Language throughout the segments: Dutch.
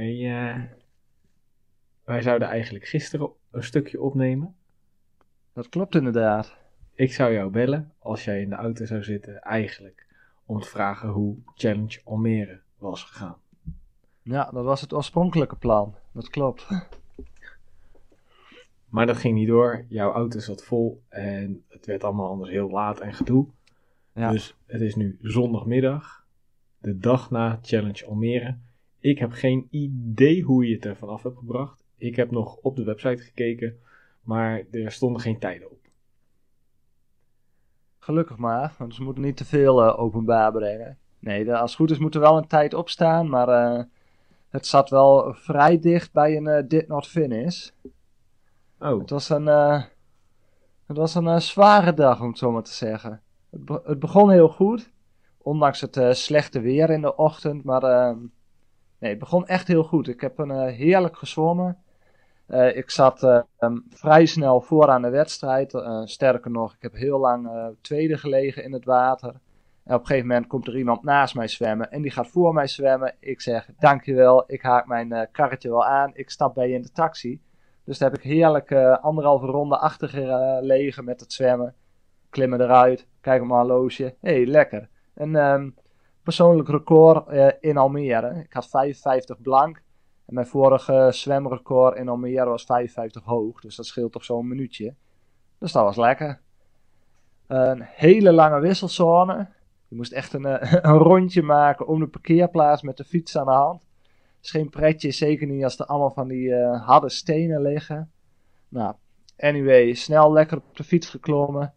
Hey, eh, wij zouden eigenlijk gisteren een stukje opnemen. Dat klopt inderdaad. Ik zou jou bellen als jij in de auto zou zitten, eigenlijk om te vragen hoe Challenge Almere was gegaan. Ja, dat was het oorspronkelijke plan. Dat klopt. Maar dat ging niet door. Jouw auto zat vol en het werd allemaal anders heel laat en gedoe. Ja. Dus het is nu zondagmiddag, de dag na Challenge Almere. Ik heb geen idee hoe je het er vanaf hebt gebracht. Ik heb nog op de website gekeken, maar er stonden geen tijden op. Gelukkig maar, want ze moeten niet te veel eh, openbaar brengen. Nee, als het goed is moet er wel een tijd opstaan, maar eh, het zat wel vrij dicht bij een eh, did not finish. Oh, Het was een, het was een zware dag, om het zo maar te zeggen. Het, be- het begon heel goed, ondanks het slechte weer in de ochtend. Maar eh, nee, het begon echt heel goed. Ik heb een eh, heerlijk gezwommen. Eh, ik zat eh, ehm, vrij snel vooraan de wedstrijd. Sterker nog, ik heb heel lang tweede gelegen in het water. En op een gegeven moment komt er iemand naast mij zwemmen en die gaat voor mij zwemmen. Ik zeg dankjewel, ik haak mijn karretje wel aan, ik stap bij je in de taxi. Dus daar heb ik heerlijk anderhalve ronde achter gelegen met het zwemmen. Klimmen eruit, kijk op mijn horloge. Hé, hey, lekker. Een ehm, persoonlijk record eh, in Almere. Ik had 55 blank. En mijn vorige zwemrecord in Almere was 55 hoog. Dus dat scheelt toch zo'n minuutje. Dus dat was lekker. Een hele lange wisselzone. Je moest echt een, eh, een rondje maken om de parkeerplaats met de fiets aan de hand. Is geen pretje, zeker niet als er allemaal van die eh, harde stenen liggen. Nou, anyway, snel lekker op de fiets geklommen.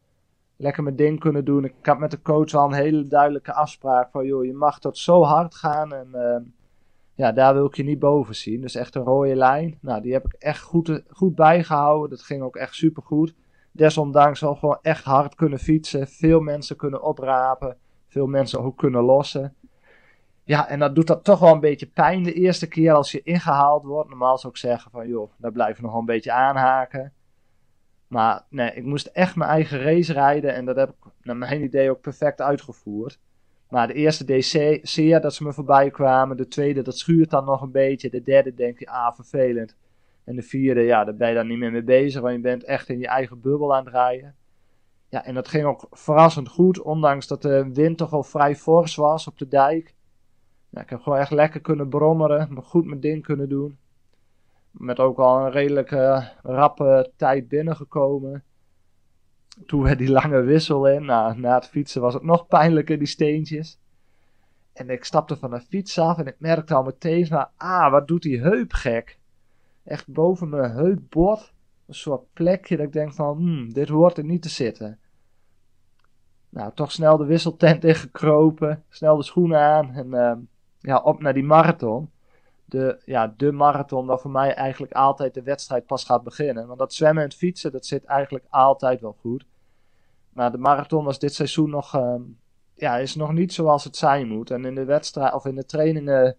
Lekker mijn ding kunnen doen. Ik had met de coach al een hele duidelijke afspraak van, joh, je mag tot zo hard gaan en ehm, ja, daar wil ik je niet boven zien. Dus echt een rode lijn. Nou, die heb ik echt goed, goed bijgehouden. Dat ging ook echt super goed. Desondanks wel gewoon echt hard kunnen fietsen. Veel mensen kunnen oprapen. Veel mensen ook kunnen lossen. Ja, en dat doet dat toch wel een beetje pijn de eerste keer als je ingehaald wordt. Normaal zou ik zeggen van, joh, daar blijf je nog wel een beetje aanhaken. Maar nee, ik moest echt mijn eigen race rijden. En dat heb ik naar mijn idee ook perfect uitgevoerd. Maar de eerste DC, zeer dat ze me voorbij kwamen. De tweede, dat schuurt dan nog een beetje. De derde denk je, ah, vervelend. En de vierde, ja, daar ben je dan niet meer mee bezig. Want je bent echt in je eigen bubbel aan het rijden. Ja, en dat ging ook verrassend goed. Ondanks dat de wind toch wel vrij fors was op de dijk. Ik heb gewoon echt lekker kunnen brommeren. Goed mijn ding kunnen doen. Met ook al een redelijk eh, rappe tijd binnengekomen. Toen werd die lange wissel in. Na het fietsen was het nog pijnlijker, die steentjes. En ik stapte van de fiets af en ik merkte al meteen van... Ah, wat doet die heup gek. Echt boven mijn heupbord. Een soort plekje dat ik denk van... Hmm, dit hoort er niet te zitten. Nou, toch snel de wisseltent ingekropen. Snel de schoenen aan. En ehm, ja, op naar die marathon. De, ja, de marathon waar voor mij eigenlijk altijd de wedstrijd pas gaat beginnen. Want dat zwemmen en fietsen, dat zit eigenlijk altijd wel goed. Maar de marathon was dit seizoen nog, ehm, ja, is nog niet zoals het zijn moet. En in de wedstrijd of in de trainingen,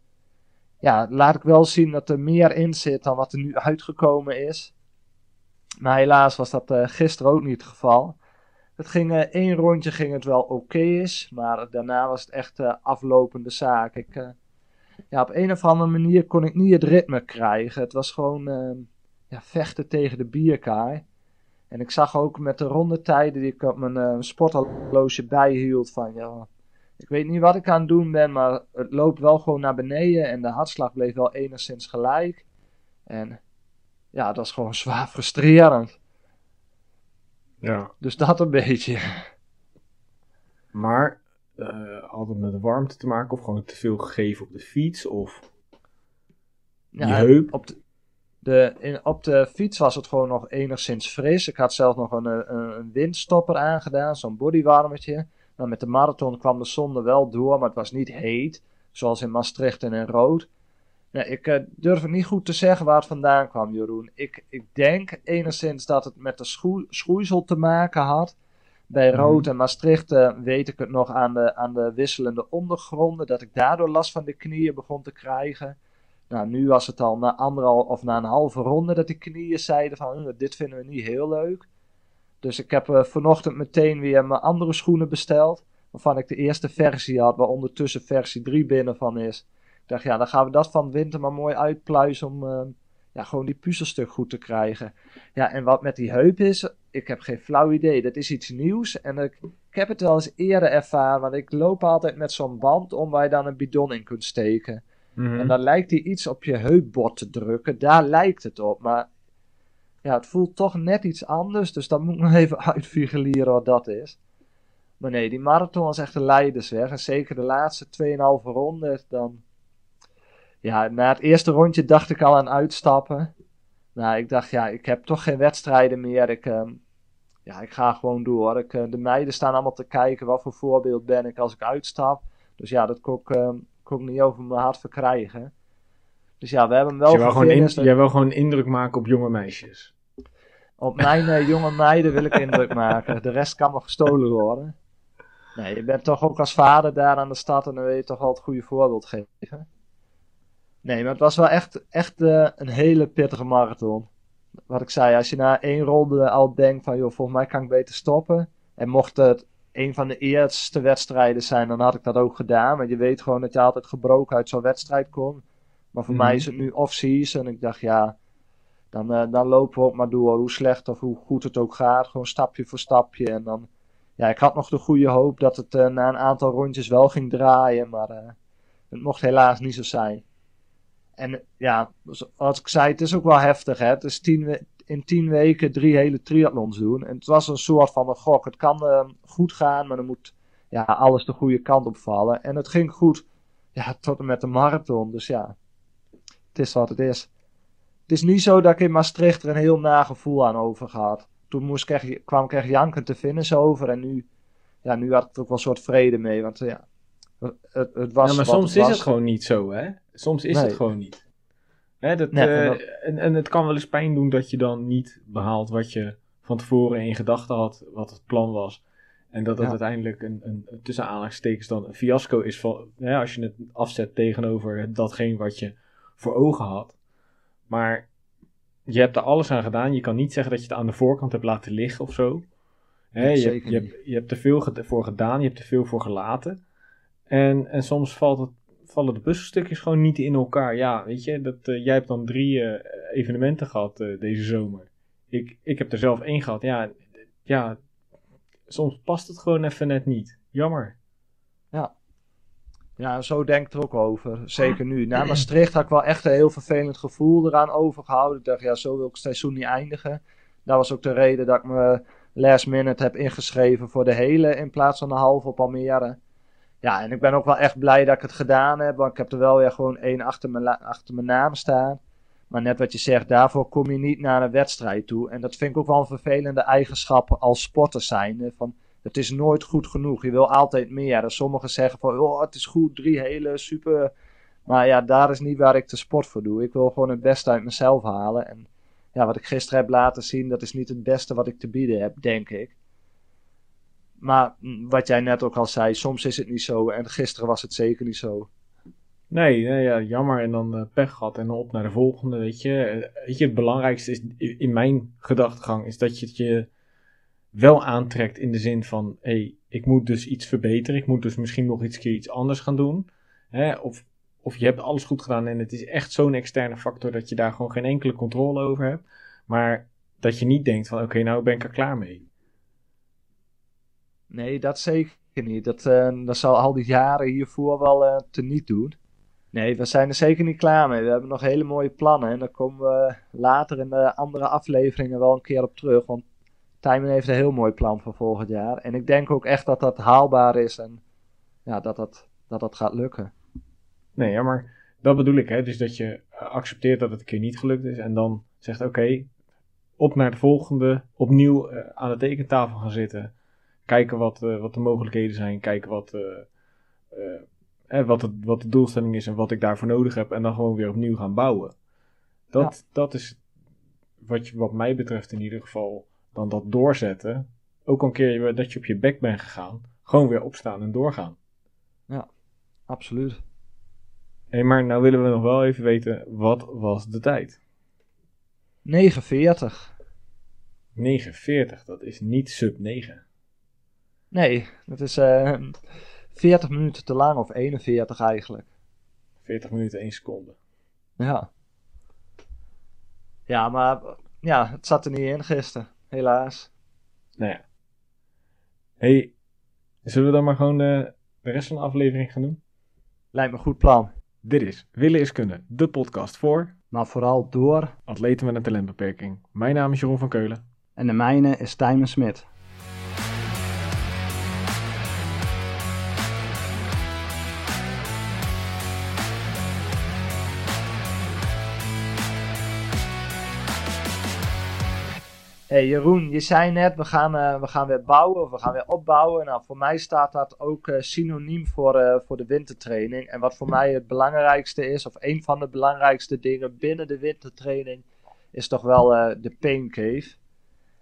ja, laat ik wel zien dat er meer in zit dan wat er nu uitgekomen is. Maar helaas was dat eh, gisteren ook niet het geval. Het ging eh, één rondje ging het wel oké is, maar daarna was het echt eh, aflopende zaak. Ik, ja, op een of andere manier kon ik niet het ritme krijgen. Het was gewoon ehm, ja, vechten tegen de bierkaai. En ik zag ook met de rondetijden die ik op mijn eh sporthorloge bijhield van ja, ik weet niet wat ik aan het doen ben, maar het loopt wel gewoon naar beneden en de hartslag bleef wel enigszins gelijk. En ja, dat is gewoon zwaar frustrerend. ja. Dus dat een beetje. Maar eh, had het met de warmte te maken of gewoon te veel gegeven op de fiets of Ja, heup? Op de, de, in, op de fiets was het gewoon nog enigszins fris. Ik had zelf nog een, een, een windstopper aangedaan, zo'n bodywarmertje. Nou, met de marathon kwam de zon er wel door, maar het was niet heet. Zoals in Maastricht en in Rood. Nee, ik eh, durf het niet goed te zeggen waar het vandaan kwam, Jeroen. Ik, ik denk enigszins dat het met de schoe, schoeisel te maken had. Bij Mhm. Rood en Maastricht eh, weet ik het nog aan de, aan de wisselende ondergronden. Dat ik daardoor last van de knieën begon te krijgen. Nou, nu was het al na anderhal of na een halve ronde dat die knieën zeiden van "Hm, dit vinden we niet heel leuk. Dus ik heb eh, vanochtend meteen weer mijn andere schoenen besteld. Waarvan ik de eerste versie had, waar ondertussen versie 3 binnen van is. Ik dacht, ja, dan gaan we dat van winter maar mooi uitpluizen om uh, ja, gewoon die puzzelstuk goed te krijgen. Ja, en wat met die heup is, ik heb geen flauw idee. Dat is iets nieuws. En ik, ik heb het wel eens eerder ervaren, want ik loop altijd met zo'n band om waar je dan een bidon in kunt steken. Mhm. En dan lijkt hij iets op je heupbord te drukken. Daar lijkt het op. Maar ja, het voelt toch net iets anders. Dus dan moet ik nog even uitfigureren wat dat is. Maar nee, die marathon was echt een leidersweg. En zeker de laatste 2,5 ronden. Dan... Ja, na het eerste rondje dacht ik al aan uitstappen. Nou, ik dacht, ja, ik heb toch geen wedstrijden meer. Ik, uh, ja, ik ga gewoon door. Ik, uh, de meiden staan allemaal te kijken. Wat voor voorbeeld ben ik als ik uitstap. Dus ja, dat kon ik, uh, kon ik niet over mijn hart verkrijgen. Dus ja, we hebben hem wel dus je wil gewoon in, Jij wil gewoon indruk maken op jonge meisjes. Op mijn uh, jonge meiden wil ik indruk maken. De rest kan me gestolen worden. Nee, je bent toch ook als vader daar aan de stad en dan wil je toch wel het goede voorbeeld geven. Nee, maar het was wel echt, echt uh, een hele pittige marathon. Wat ik zei, als je na één ronde al denkt van, joh, volgens mij kan ik beter stoppen. En mocht het een van de eerste wedstrijden zijn, dan had ik dat ook gedaan. Want je weet gewoon dat je altijd gebroken uit zo'n wedstrijd komt. Maar voor mm -hmm. mij is het nu off-season. Ik dacht, ja, dan, uh, dan lopen we ook maar door. Hoe slecht of hoe goed het ook gaat. Gewoon stapje voor stapje. En dan, ja, ik had nog de goede hoop dat het uh, na een aantal rondjes wel ging draaien. Maar het mocht helaas niet zo zijn. En ja, zoals ik zei, het is ook wel heftig. Hè? Het is tien, in tien weken drie hele triathlons doen. En het was een soort van een gok. Het kan uh, goed gaan, maar dan moet ja, alles de goede kant op vallen. En het ging goed ja, tot en met de marathon. Dus ja, het is wat het is. Het is niet zo dat ik in Maastricht er een heel nagevoel aan over had. Toen moest ik echt, kwam ik echt jankend te finish over. En nu, ja, nu had ik er ook wel een soort vrede mee. Want ja, het, het was ja, maar soms het is het gewoon niet zo, hè? Soms is Nee. het gewoon niet. Hè, dat, Nee, eh, en dat- en, en het kan wel eens pijn doen dat je dan niet behaalt wat je van tevoren in gedachten had, wat het plan was. En dat het Ja. uiteindelijk een, een, tussen aanhalingstekens dan een fiasco is van, hè, als je het afzet tegenover datgene wat je voor ogen had. Maar je hebt er alles aan gedaan. Je kan niet zeggen dat je het aan de voorkant hebt laten liggen of zo. Hè, je, je, hebt, je hebt er veel voor gedaan, je hebt er veel voor gelaten. En, en soms valt het, vallen de puzzelstukjes gewoon niet in elkaar. Ja, weet je, dat, eh, jij hebt dan drie eh, evenementen gehad eh, deze zomer. Ik, ik heb er zelf één gehad. Ja, ja, soms past het gewoon even net niet. Jammer. Ja, zo denk ik er ook over. Zeker nu. Na Maastricht had ik wel echt een heel vervelend gevoel eraan overgehouden. Ik dacht, ja, zo wil ik het seizoen niet eindigen. Dat was ook de reden dat ik me last minute heb ingeschreven voor de hele in plaats van de halve op Almere. Ja, en ik ben ook wel echt blij dat ik het gedaan heb. Want ik heb er wel weer gewoon één achter mijn, achter mijn naam staan. Maar net wat je zegt, daarvoor kom je niet naar een wedstrijd toe. En dat vind ik ook wel een vervelende eigenschap als sporter zijn. Van, het is nooit goed genoeg. Je wil altijd meer. En sommigen zeggen van, oh, het is goed, drie hele super. Maar ja, daar is niet waar ik de sport voor doe. Ik wil gewoon het beste uit mezelf halen. En ja, wat ik gisteren heb laten zien, dat is niet het beste wat ik te bieden heb, denk ik. Maar mm, wat jij net ook al zei, soms is het niet zo. En gisteren was het zeker niet zo. Nee, nee, ja, jammer. En dan eh, pech gehad en dan op naar de volgende, weet je. Eh, weet je, het belangrijkste is in mijn gedachtegang is dat je het je wel aantrekt in de zin van, hé, hey, ik moet dus iets verbeteren. Ik moet dus misschien nog iets keer iets anders gaan doen. Hè? Of, of je hebt alles goed gedaan en het is echt zo'n externe factor dat je daar gewoon geen enkele controle over hebt. Maar dat je niet denkt van, oké, nou ben ik er klaar mee. Nee, dat zeker niet. Dat, eh, dat zal al die jaren hiervoor wel eh teniet doen. Nee, we zijn er zeker niet klaar mee. We hebben nog hele mooie plannen. En daar komen we later in de andere afleveringen wel een keer op terug. Want Tijmen heeft een heel mooi plan voor volgend jaar. En ik denk ook echt dat dat haalbaar is. En ja, dat dat, dat, dat gaat lukken. Nee, ja, maar dat bedoel ik, hè. Dus dat je eh, accepteert dat het een keer niet gelukt is en dan zegt, oké, op naar de volgende, opnieuw aan de tekentafel gaan zitten. Kijken wat, eh, wat de mogelijkheden zijn, kijken wat, eh, eh, eh, wat, het, wat de doelstelling is en wat ik daarvoor nodig heb. En dan gewoon weer opnieuw gaan bouwen. Dat, dat is wat, je, wat mij betreft in ieder geval dan dat doorzetten. Ook al een keer dat je op je bek bent gegaan, gewoon weer opstaan en doorgaan. Absoluut. Hé, maar nou willen we nog wel even weten, wat was de tijd? 49. 49, dat is niet sub 9. Nee, dat is eh 40 minuten te lang. Of 41 eigenlijk. 40 minuten 1 seconde. Ja. Ja, maar ja, het zat er niet in gisteren. Helaas. Nou ja. hey, zullen we dan maar gewoon de, de rest van de aflevering gaan doen? Lijkt me een goed plan. Dit is Willen is Kunnen, de podcast voor Maar vooral door. atleten met een talentbeperking. Mijn naam is Jeroen van Keulen. En de mijne is Tijmen Smit. Hey Jeroen, je zei net, we gaan, eh, we gaan weer bouwen of we gaan weer opbouwen. Nou, voor mij staat dat ook eh, synoniem voor, eh, voor de wintertraining. En wat voor mij het belangrijkste is, of een van de belangrijkste dingen binnen de wintertraining, is toch wel de pain cave.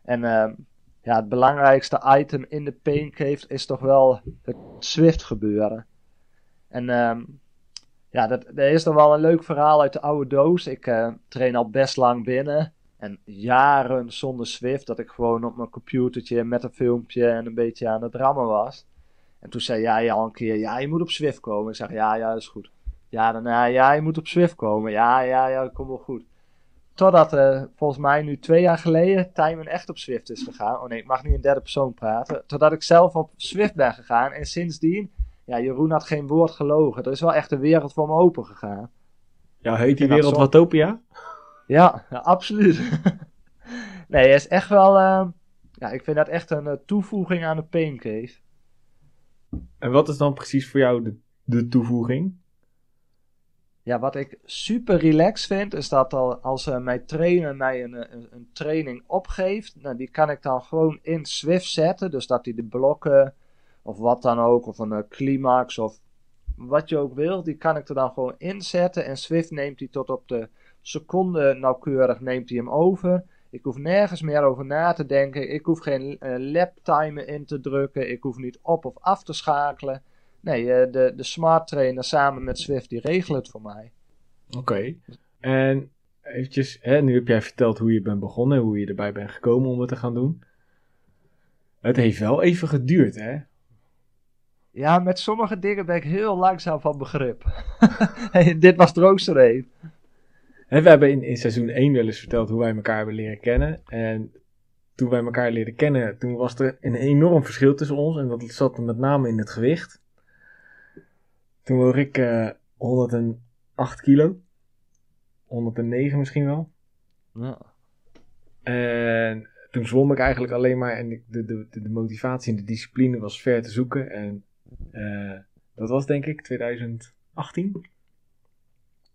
En ja, het belangrijkste item in de pain cave is toch wel het Swift gebeuren. En ehm, ja, dat, is toch wel een leuk verhaal uit de oude doos. Ik train al best lang binnen. En jaren zonder Swift, dat ik gewoon op mijn computertje met een filmpje en een beetje aan het rammen was. En toen zei jij al een keer, ja, je moet op Swift komen. Ik zeg, ja, ja, is goed. Ja, daarna, ja, je moet op Swift komen. Ja, ja, ja, dat komt wel goed. Totdat eh, volgens mij nu twee jaar geleden Timon echt op Swift is gegaan. Oh nee, ik mag niet in derde persoon praten. Totdat ik zelf op Swift ben gegaan. En sindsdien, ja, Jeroen had geen woord gelogen. Er is wel echt een wereld voor me open gegaan. Ja, heet die wereld Watopia? Ja, ja absoluut. nee, het is echt wel. eh, ja, ik vind dat echt een eh, toevoeging aan de Pain Cave. En wat is dan precies voor jou de, de toevoeging? Ja, wat ik super relaxed vind, is dat al, als eh, mijn trainer mij een, een, een training opgeeft, nou, die kan ik dan gewoon in Swift zetten. Dus dat hij de blokken, of wat dan ook, of een eh, climax, of wat je ook wil, die kan ik er dan gewoon inzetten. En Swift neemt hij tot op de seconde nauwkeurig, neemt hij hem over. Ik hoef nergens meer over na te denken. Ik hoef geen eh, lap timer in te drukken. Ik hoef niet op of af te schakelen. Nee, eh, de, de smart trainer samen met Swift, die regelen het voor mij. Oké. En eventjes, hè, nu heb jij verteld hoe je bent begonnen, hoe je erbij bent gekomen om het te gaan doen. Het heeft wel even geduurd, hè? Ja, met sommige dingen ben ik heel langzaam van begrip. hey, dit was er ook zo een. We hebben in, in seizoen 1 wel eens verteld hoe wij elkaar hebben leren kennen. En toen wij elkaar leren kennen, toen was er een enorm verschil tussen ons. En dat zat met name in het gewicht. Toen woog ik eh 108 kilo. 109 misschien wel. Ja. En toen zwom ik eigenlijk alleen maar. En de, de, de, de motivatie en de discipline was ver te zoeken. En eh, dat was denk ik 2018.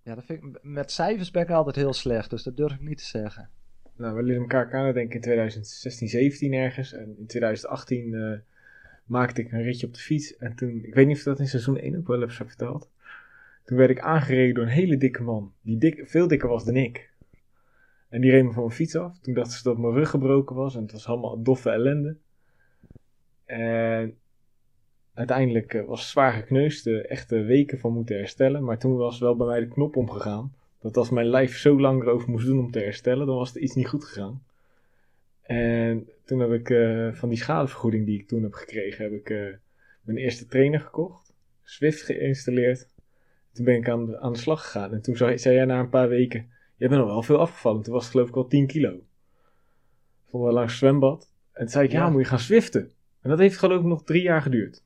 Ja, dat vind ik, met cijfers ben ik altijd heel slecht, dus dat durf ik niet te zeggen. Nou, we leren elkaar kennen denk ik in 2016, 17 ergens. En in 2018 eh, maakte ik een ritje op de fiets. En toen, ik weet niet of dat in seizoen 1 ook wel heb verteld. Toen werd ik aangereden door een hele dikke man. Die dik, veel dikker was dan ik. En die reed me van mijn fiets af. Toen dachten ze dat mijn rug gebroken was. En het was allemaal doffe ellende. En uiteindelijk eh, was het zwaar gekneusd. eh, echt eh, weken van moeten herstellen. Maar toen was wel bij mij de knop omgegaan. Dat als mijn lijf zo lang erover moest doen om te herstellen, dan was er iets niet goed gegaan. En toen heb ik van die schadevergoeding die ik toen heb gekregen, heb ik mijn eerste trainer gekocht. Swift geïnstalleerd. Toen ben ik aan, de- aan de slag gegaan. En toen zei, zei jij na een paar weken, je bent al wel veel afgevallen. Toen was het geloof ik al 10 kilo. Vonden we langs het zwembad. En toen zei ik, ja, Ja. moet je gaan swiften. En dat heeft geloof ik nog drie jaar geduurd.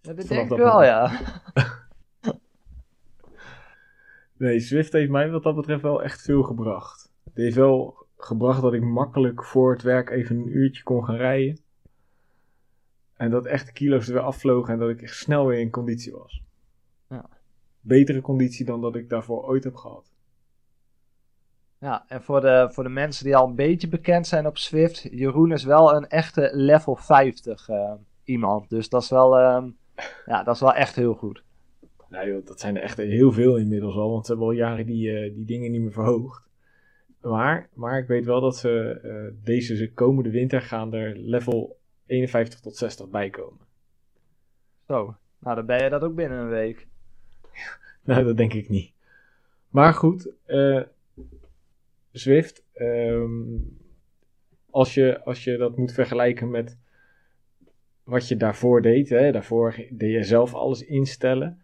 Ja, dat denk ik wel, moment. ja. Nee, Zwift heeft mij wat dat betreft wel echt veel gebracht. Het heeft wel gebracht dat ik makkelijk voor het werk even een uurtje kon gaan rijden. En dat echt de kilo's er weer afvlogen en dat ik echt snel weer in conditie was. Ja. Betere conditie dan dat ik daarvoor ooit heb gehad. Ja, en voor de, voor de mensen die al een beetje bekend zijn op Swift, Jeroen is wel een echte level 50 eh, iemand. Dus dat is wel, ehm, ja, dat is wel echt heel goed. Nou joh, dat zijn er echt heel veel inmiddels al, want ze hebben al jaren die, eh, die dingen niet meer verhoogd. Maar, maar ik weet wel dat ze eh, deze komende winter gaan er level 51 tot 60 bij komen. Zo, nou dan ben je dat ook binnen een week. Nou, dat denk ik niet. Maar goed, eh, Zwift, ehm, als, je, als je dat moet vergelijken met wat je daarvoor deed, hè, daarvoor deed je zelf alles instellen.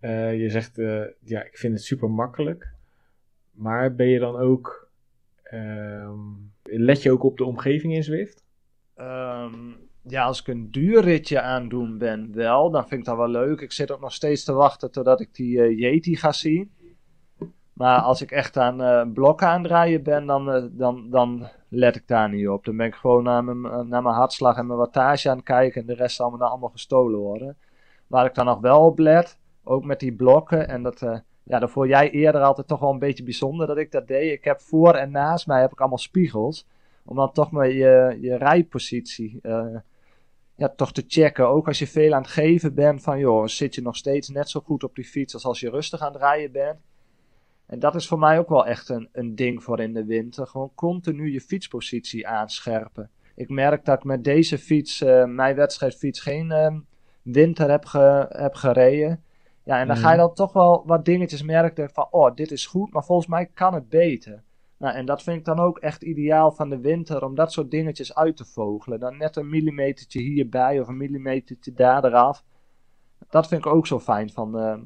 Eh, je zegt, eh, ja, ik vind het super makkelijk. Maar ben je dan ook, ehm, let je ook op de omgeving in Zwift? Ehm, ja, als ik een duurritje aan doen ben, wel. Dan vind ik dat wel leuk. Ik zit ook nog steeds te wachten totdat ik die uh, Yeti ga zien. Maar als ik echt aan uh, blokken aan het draaien ben, dan, dan, dan let ik daar niet op. Dan ben ik gewoon naar mijn, naar mijn hartslag en mijn wattage aan het kijken. En de rest zal me dan allemaal gestolen worden. Waar ik dan nog wel op let, ook met die blokken. En dat, uh, ja, dat vond jij eerder altijd toch wel een beetje bijzonder dat ik dat deed. Ik heb voor en naast mij heb ik allemaal spiegels. Om dan toch maar je, je rijpositie uh, ja, toch te checken. Ook als je veel aan het geven bent van joh, zit je nog steeds net zo goed op die fiets als als je rustig aan het rijden bent. En dat is voor mij ook wel echt een, een ding voor in de winter. Gewoon continu je fietspositie aanscherpen. Ik merk dat ik met deze fiets, uh, mijn wedstrijdfiets, geen uh, winter heb, ge, heb gereden. Ja, en dan ga je dan toch wel wat dingetjes merken van, oh, dit is goed, maar volgens mij kan het beter. Nou, en dat vind ik dan ook echt ideaal van de winter, om dat soort dingetjes uit te vogelen. Dan net een millimetertje hierbij of een millimetertje daar eraf. Dat vind ik ook zo fijn van, uh,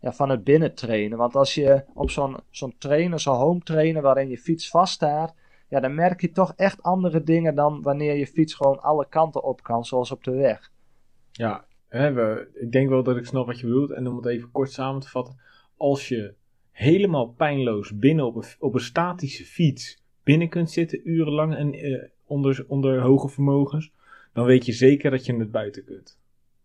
ja, van het binnentrainen. Want als je op zo'n zo'n trainer, zo'n home trainer, waarin je fiets vaststaat, ja, dan merk je toch echt andere dingen dan wanneer je fiets gewoon alle kanten op kan, zoals op de weg. Ja, hè, we, ik denk wel dat ik snap wat je bedoelt. En om het even kort samen te vatten. Als je helemaal pijnloos binnen op een, op een statische fiets binnen kunt zitten, urenlang en eh, onder, onder hoge vermogens, dan weet je zeker dat je het buiten kunt.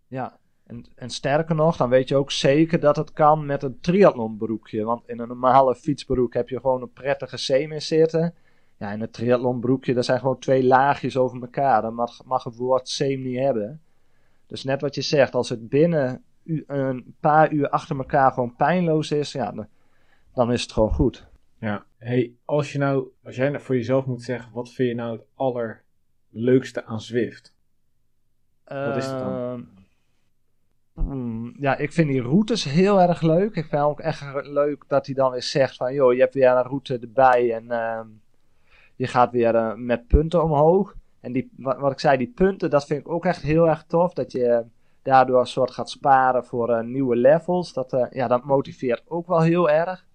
Ja, en, en sterker nog, dan weet je ook zeker dat het kan met een triathlonbroekje. Want in een normale fietsbroek heb je gewoon een prettige seam in zitten. Ja, in een triathlonbroekje, daar zijn gewoon twee laagjes over elkaar. Dan mag, mag het woord seam niet hebben. Dus net wat je zegt, als het binnen een paar uur achter elkaar gewoon pijnloos is, ja, dan, dan is het gewoon goed. Ja, hey, als, je nou, als jij nou voor jezelf moet zeggen, wat vind je nou het allerleukste aan Zwift? Wat is het dan? Uh, ja, ik vind die routes heel erg leuk. Ik vind ook echt leuk dat hij dan weer zegt van, joh, je hebt weer een route erbij en uh, je gaat weer uh, met punten omhoog. En die, wat, wat, ik zei, die punten, dat vind ik ook echt heel erg tof. Dat je daardoor een soort gaat sparen voor uh, nieuwe levels. Dat, uh, ja, dat motiveert ook wel heel erg.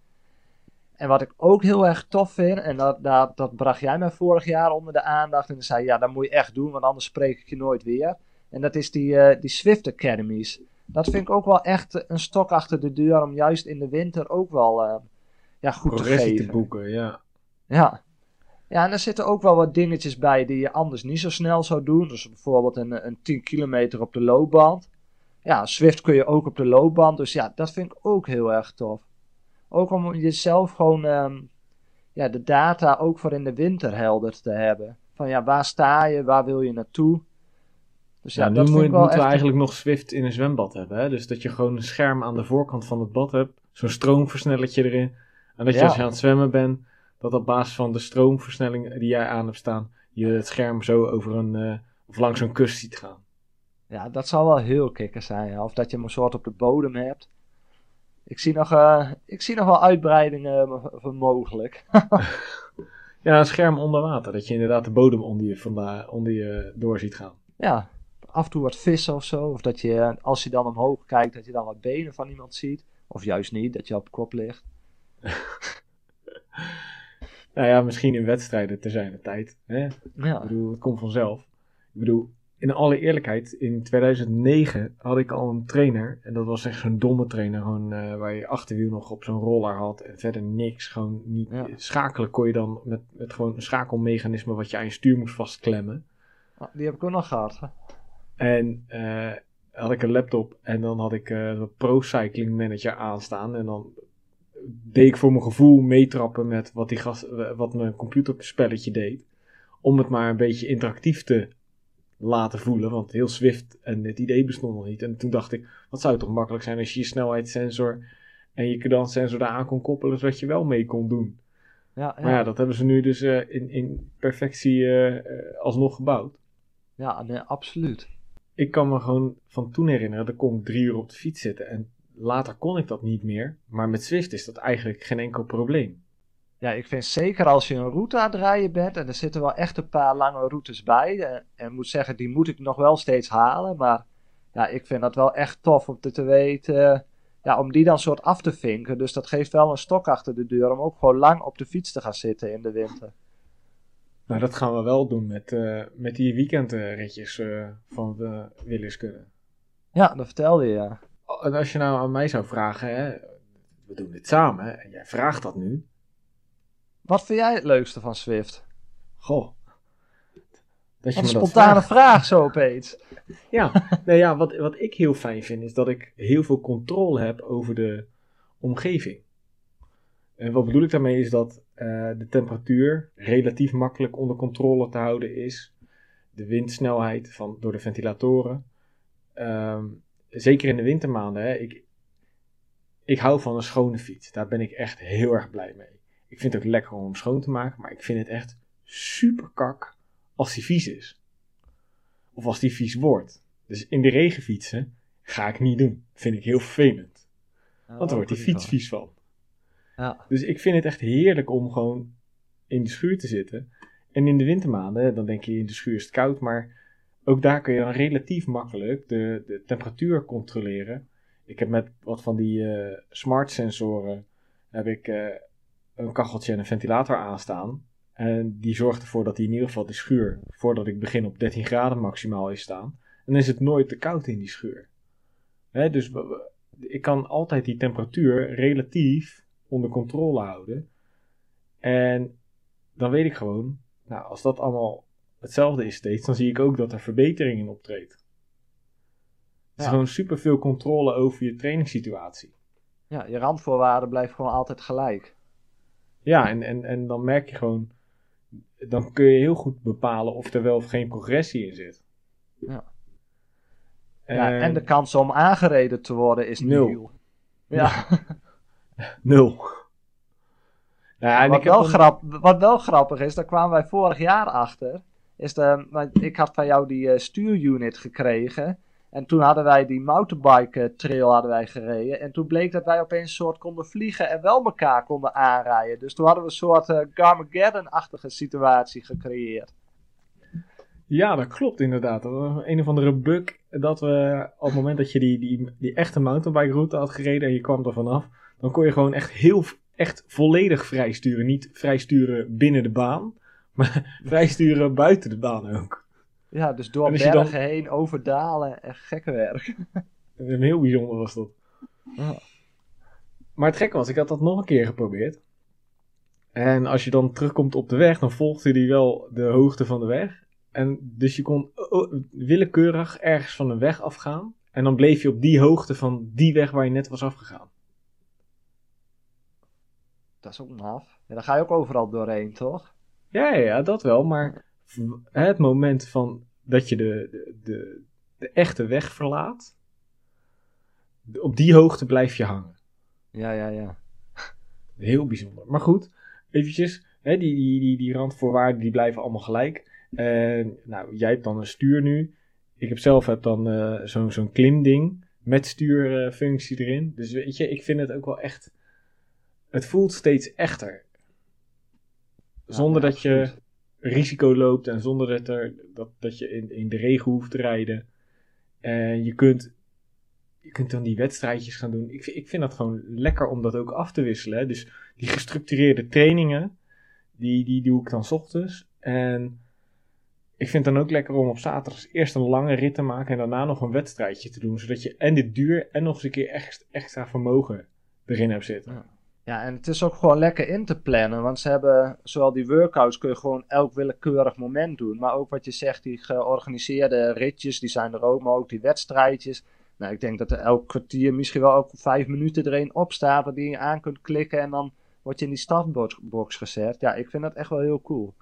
En wat ik ook heel erg tof vind, en dat, dat, dat bracht jij mij vorig jaar onder de aandacht. En dan zei ja, dat moet je echt doen, want anders spreek ik je nooit weer. En dat is die, uh, die Swift Academies. Dat vind ik ook wel echt een stok achter de deur om juist in de winter ook wel ja, goed te geven. te boeken, ja. Ja, ja, en er zitten ook wel wat dingetjes bij die je anders niet zo snel zou doen. Dus bijvoorbeeld een, een 10 kilometer op de loopband. Ja, Swift kun je ook op de loopband. Dus ja, dat vind ik ook heel erg tof. Ook om jezelf gewoon um, ja, de data ook voor in de winter helder te hebben. Van ja, waar sta je? Waar wil je naartoe? Dus ja, ja nu moet, moeten we eigenlijk nog Swift in een zwembad hebben. Hè? Dus dat je gewoon een scherm aan de voorkant van het bad hebt. Zo'n stroomversnellertje erin. En dat je ja. als je aan het zwemmen bent dat op basis van de stroomversnelling die jij aan hebt staan, je het scherm zo over een, uh, of langs zo'n kust ziet gaan. Ja, dat zal wel heel kikker zijn. Of dat je hem een soort op de bodem hebt. Ik zie nog, uh, ik zie nog wel uitbreidingen van mogelijk. ja, een scherm onder water. Dat je inderdaad de bodem onder je, onder je door ziet gaan. Ja, af en toe wat vissen of zo. Of dat je, als je dan omhoog kijkt, dat je dan wat benen van iemand ziet. Of juist niet, dat je op kop ligt. Nou ja, misschien in wedstrijden te zijn de tijd. Hè? Ja. Ik bedoel, het komt vanzelf. Ik bedoel, in alle eerlijkheid, in 2009 had ik al een trainer. En dat was echt zo'n domme trainer. Gewoon, uh, waar je achterwiel nog op zo'n roller had. En verder niks. Gewoon niet. Ja. Schakelen kon je dan met, met gewoon een schakelmechanisme wat je aan je stuur moest vastklemmen. Ah, die heb ik ook nog gehad. Hè? En uh, had ik een laptop. En dan had ik uh, Pro Cycling Manager aanstaan. En dan deed ik voor mijn gevoel meetrappen met wat, die gast, wat mijn computerspelletje deed. Om het maar een beetje interactief te laten voelen. Want heel Swift en het idee bestond nog niet. En toen dacht ik, wat zou het toch makkelijk zijn als je je snelheidssensor en je cadanssensor daar aan kon koppelen, zodat je wel mee kon doen. Ja, ja. Maar ja, dat hebben ze nu dus uh, in, in perfectie uh, alsnog gebouwd. Ja, nee, absoluut. Ik kan me gewoon van toen herinneren, dat kon ik drie uur op de fiets zitten. En Later kon ik dat niet meer, maar met Zwift is dat eigenlijk geen enkel probleem. Ja, ik vind zeker als je een route aan het rijden bent, en er zitten wel echt een paar lange routes bij, en, en moet zeggen, die moet ik nog wel steeds halen, maar ja, ik vind dat wel echt tof om te, te weten, ja, om die dan soort af te vinken. Dus dat geeft wel een stok achter de deur om ook gewoon lang op de fiets te gaan zitten in de winter. Nou, dat gaan we wel doen met, eh, met die weekendritjes uh, van de Williskudde. Ja, dat vertelde je, ja. En als je nou aan mij zou vragen, hè, we doen dit samen, en jij vraagt dat nu. Wat vind jij het leukste van Swift? Goh. Dat je een spontane vraag zo opeens. Ja, nou ja wat, wat ik heel fijn vind is dat ik heel veel controle heb over de omgeving. En wat bedoel ik daarmee is dat uh, de temperatuur relatief makkelijk onder controle te houden is. De windsnelheid van, door de ventilatoren. Um, zeker in de wintermaanden. Hè, ik, ik hou van een schone fiets. Daar ben ik echt heel erg blij mee. Ik vind het ook lekker om hem schoon te maken. Maar ik vind het echt super kak als die vies is. Of als die vies wordt. Dus in de regen fietsen ga ik niet doen. Vind ik heel vervelend. Want daar wordt die fiets vies van. Ja. Dus ik vind het echt heerlijk om gewoon in de schuur te zitten. En in de wintermaanden, dan denk je in de schuur is het koud, maar ook daar kun je dan relatief makkelijk de, de temperatuur controleren. Ik heb met wat van die uh, smart sensoren heb ik uh, een kacheltje en een ventilator aanstaan. En die zorgt ervoor dat die in ieder geval de schuur, voordat ik begin, op 13 graden maximaal is staan. En dan is het nooit te koud in die schuur. Hè, dus ik kan altijd die temperatuur relatief onder controle houden. En dan weet ik gewoon, nou, als dat allemaal hetzelfde is steeds, dan zie ik ook dat er verbetering in optreedt. Het is gewoon super veel controle over je trainingssituatie. Ja, je randvoorwaarden blijven gewoon altijd gelijk. Ja, en, en, en dan merk je gewoon, dan kun je heel goed bepalen of er wel of geen progressie in zit. Ja. En, ja, en de kans om aangereden te worden is nul. Ja. Nul. Ja, wat, wel grap, wat wel grappig is, daar kwamen wij vorig jaar achter. Is de, ik had van jou die uh, stuurunit gekregen. En toen hadden wij die mountainbike eh, trail hadden wij gereden. En toen bleek dat wij opeens een soort konden vliegen en wel elkaar konden aanrijden. Dus toen hadden we een soort uh, Garmageddon-achtige situatie gecreëerd. Ja, dat klopt inderdaad. Een of andere bug dat we op het moment dat je die, die, die echte mountainbike route had gereden en je kwam er vanaf, dan kon je gewoon echt heel, echt volledig vrijsturen. Niet vrijsturen binnen de baan, maar vrijsturen buiten de baan ook. Ja, dus door bergen dan... heen, over dalen, echt gekke werk. Heel bijzonder was dat. Ja. Maar het gekke was, ik had dat nog een keer geprobeerd. En als je dan terugkomt op de weg, dan volgde die wel de hoogte van de weg. En dus je kon willekeurig ergens van een weg afgaan. En dan bleef je op die hoogte van die weg waar je net was afgegaan. Dat is ook maf. Ja, dan ga je ook overal doorheen, toch? Ja, ja, dat wel. Maar het moment van dat je de, de, de, de echte weg verlaat, op die hoogte blijf je hangen. Ja, ja, ja. Heel bijzonder. Maar goed, eventjes, hè, die, die, die, die randvoorwaarden die blijven allemaal gelijk. En nou, jij hebt dan een stuur nu. Ik heb zelf heb dan uh, zo'n zo'n klimding met stuurfunctie erin. Dus weet je, ik vind het ook wel echt. Het voelt steeds echter. Zonder dat je risico loopt en zonder dat, er, dat, dat je in, in de regen hoeft te rijden. En je kunt, je kunt dan die wedstrijdjes gaan doen. Ik, ik vind dat gewoon lekker om dat ook af te wisselen. Dus die gestructureerde trainingen, die, die doe ik dan s ochtends. En ik vind het dan ook lekker om op zaterdag eerst een lange rit te maken en daarna nog een wedstrijdje te doen. Zodat je en dit duur en nog eens een keer extra, extra vermogen erin hebt zitten. Ja. en het is ook gewoon lekker in te plannen. Want ze hebben, zowel die workouts kun je gewoon elk willekeurig moment doen. Maar ook wat je zegt, die georganiseerde ritjes, die zijn er ook. Maar ook die wedstrijdjes. Nou, ik denk dat er elk kwartier misschien wel ook vijf minuten er een. Waar die je aan kunt klikken en dan word je in die startbox gezet. Ja, ik vind dat echt wel heel cool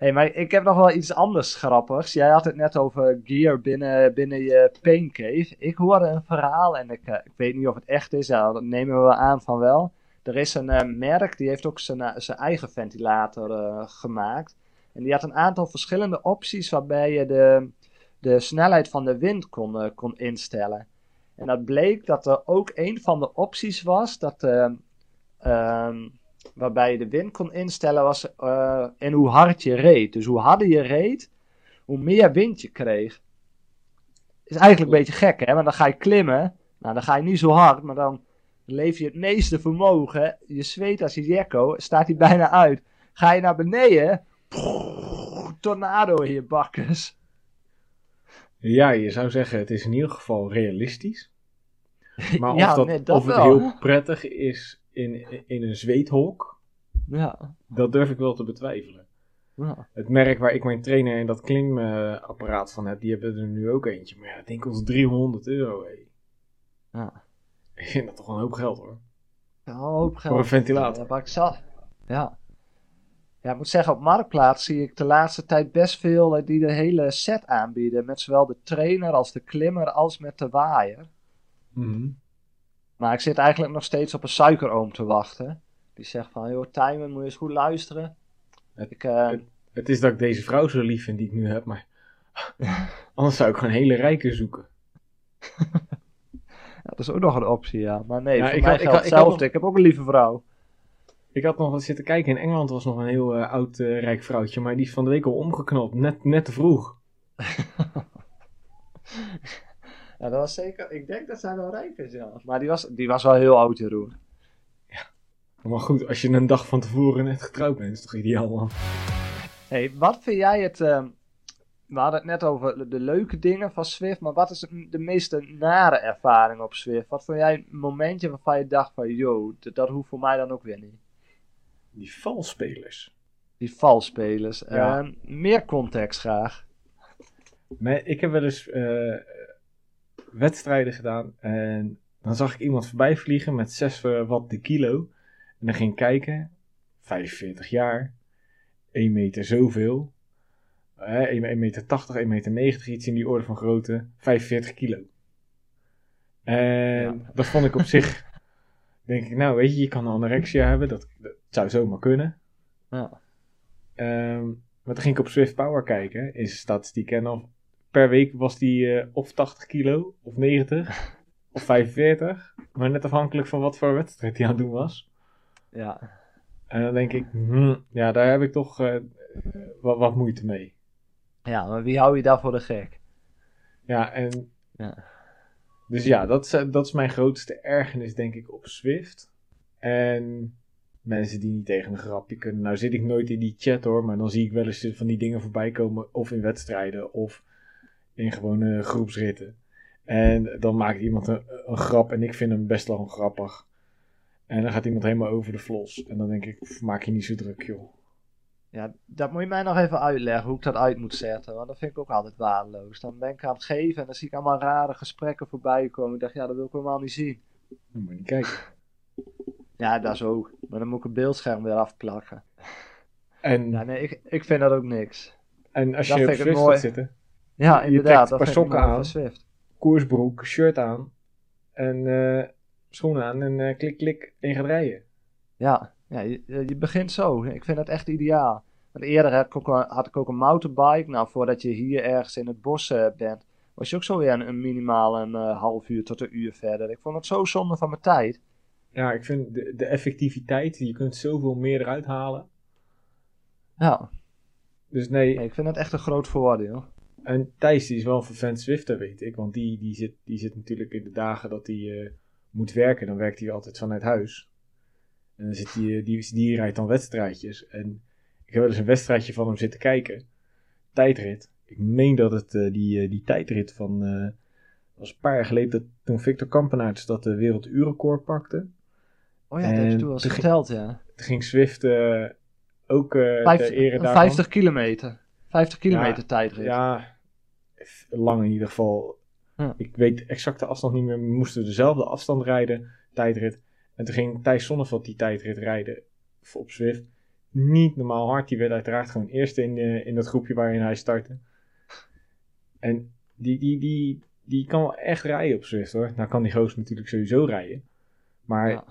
hey, maar ik heb nog wel iets anders grappigs. Jij had het net over gear binnen, binnen je pain cave. Ik hoorde een verhaal en ik, uh, ik weet niet of het echt is. Dat nemen we wel aan van wel. Er is een uh, merk, die heeft ook zijn, uh, zijn eigen ventilator gemaakt. En die had een aantal verschillende opties waarbij je de, de snelheid van de wind kon, kon instellen. En dat bleek dat er ook een van de opties was dat... Ehm, waarbij je de wind kon instellen was uh, en hoe hard je reed. Dus hoe harder je reed, hoe meer wind je kreeg. Is eigenlijk een beetje gek, hè? Want dan ga je klimmen Nou, dan ga je niet zo hard, maar dan leef je het meeste vermogen. Je zweet als je jekko, staat hij bijna uit. Ga je naar beneden, tornado in je bakkes. Ja, je zou zeggen, het is in ieder geval realistisch. Maar of, dat, nee, dat of het heel prettig is in, in een zweethok, Ja, dat durf ik wel te betwijfelen. ja. Het merk waar ik mijn trainer en dat klimapparaat van heb, die hebben er nu ook eentje. Maar ja, ik denk ons 300 euro, ja. Ik vind dat toch een hoop geld, hoor. Een hoop geld. Voor een ventilator. Ja, ik zal... Ja. Ja, ik moet zeggen, op Marktplaats zie ik de laatste tijd best veel eh, die de hele set aanbieden. Met zowel de trainer als de klimmer als met de waaier. Mhm. Maar ik zit eigenlijk nog steeds op een suikeroom te wachten. Die zegt van, joh, Timon, moet je eens goed luisteren. Het- ik, eh, het- Het is dat ik deze vrouw zo lief vind die ik nu heb, maar anders zou ik gewoon een hele rijke zoeken. ja, dat is ook nog een optie, ja. Maar nee, Ja, voor ik mij had- ik geldt had- ik had hetzelfde. nog- Ik heb ook een lieve vrouw. Ik had nog wat zitten kijken. In Engeland was nog een heel eh, oud eh, rijk vrouwtje, maar die is van de week al omgeknapt. Net, net te vroeg. Ja, dat was zeker... Ik denk dat zij wel rijk is, ja. Maar die was, die was wel heel oud, Jeroen. Maar goed, als je een dag van tevoren net getrouwd bent, is toch ideaal, man. hey, wat vind jij het... ehm, we hadden het net over de- leuke dingen van Swift, maar wat is de- meeste nare ervaring op Swift? Wat vond jij een momentje waarvan je dacht van, yo, dat, dat hoeft voor mij dan ook weer niet? Die valspelers. Die valspelers. Ja. Ehm, meer context graag. Maar ik heb wel eens eh, wedstrijden gedaan en dan zag ik iemand voorbij vliegen met 6 watt de kilo. En dan ging ik kijken, 45 jaar, 1 meter zoveel, eh, 1 meter 80, 1 meter 90, iets in die orde van grootte, 45 kilo. En Ja. dat vond ik op zich, denk ik, nou weet je, je kan anorexia hebben, dat, dat zou zomaar kunnen. Ja. Ehm, maar toen ging ik op Swift Power kijken in zijn statistiek. En dan per week was die eh, of 80 kilo, of 90, of 45. Maar net afhankelijk van wat voor wedstrijd hij aan het doen was. Ja. En dan denk ik, hmm, ja, daar heb ik toch eh, wat, wat moeite mee. ja, maar wie hou je daar voor de gek? Ja, en... Ja. Dus ja, dat is, eh, dat is mijn grootste ergernis, denk ik, op Swift. En mensen die niet tegen een grapje kunnen. Nou zit ik nooit in die chat hoor, maar dan zie ik wel eens van die dingen voorbij komen. Of in wedstrijden, of in gewone groepsritten. En dan maakt iemand een, een grap en ik vind hem best wel grappig. En dan gaat iemand helemaal over de flos. En dan denk ik, maak je niet zo druk joh. Ja, dat moet je mij nog even uitleggen hoe ik dat uit moet zetten. Want dat vind ik ook altijd waardeloos. Dan ben ik aan het geven en dan zie ik allemaal rare gesprekken voorbij komen. Ik dacht, ja, dat wil ik helemaal niet zien. Dan moet je niet kijken. Ja, dat is ook. Maar dan moet ik het beeldscherm weer afplakken. En, Ja, nee, ik, ik vind dat ook niks. en als dat je op mooi. gaat zitten, Ja, Je inderdaad. trekt Dat paar ik sokken aan. Swift. koersbroek, shirt aan en eh, schoenen aan en eh, klik klik en je gaat rijden. Ja, ja je, je begint zo. Ik vind dat echt ideaal. Want eerder had ik ook, een- had ik ook een mountainbike. Nou, voordat je hier ergens in het bos eh, bent, was je ook zo weer een, een minimaal een eh, half uur tot een uur verder. Ik vond het zo zonde van mijn tijd. Ja, ik vind de, de effectiviteit, je kunt zoveel meer eruit halen. Ja, Dus nee, nee, ik vind het echt een groot voordeel. En Thijs die is wel een vervent Zwifter, weet ik. Want die, die, zit, die zit natuurlijk in de dagen dat hij eh, moet werken, dan werkt hij altijd vanuit huis. En dan zit hij, eh, die, die rijdt dan wedstrijdjes. En ik heb wel eens een wedstrijdje van hem zitten kijken. Tijdrit. Ik meen dat het eh, die, die tijdrit van... eh was een paar jaar geleden dat, toen Victor Kampenaerts dat de werelduurrecord pakte. Oh ja, dat heb je toen wel eens verteld, ja. Toen ging Swift eh, ook eh ter Vijf- ere daarvan. 50 kilometer. 50 kilometer tijdrit. Ja, lang in ieder geval. Ja. Ik weet exact de afstand niet meer. We moesten dezelfde afstand rijden, tijdrit. En toen ging Thijs Sonneveld die tijdrit rijden op Zwift. Niet normaal hard. Die werd uiteraard gewoon eerste in, eh, in dat groepje waarin hij startte. En die, die, die, die kan wel echt rijden op Zwift hoor. Nou kan die goos natuurlijk sowieso rijden. Maar Ja.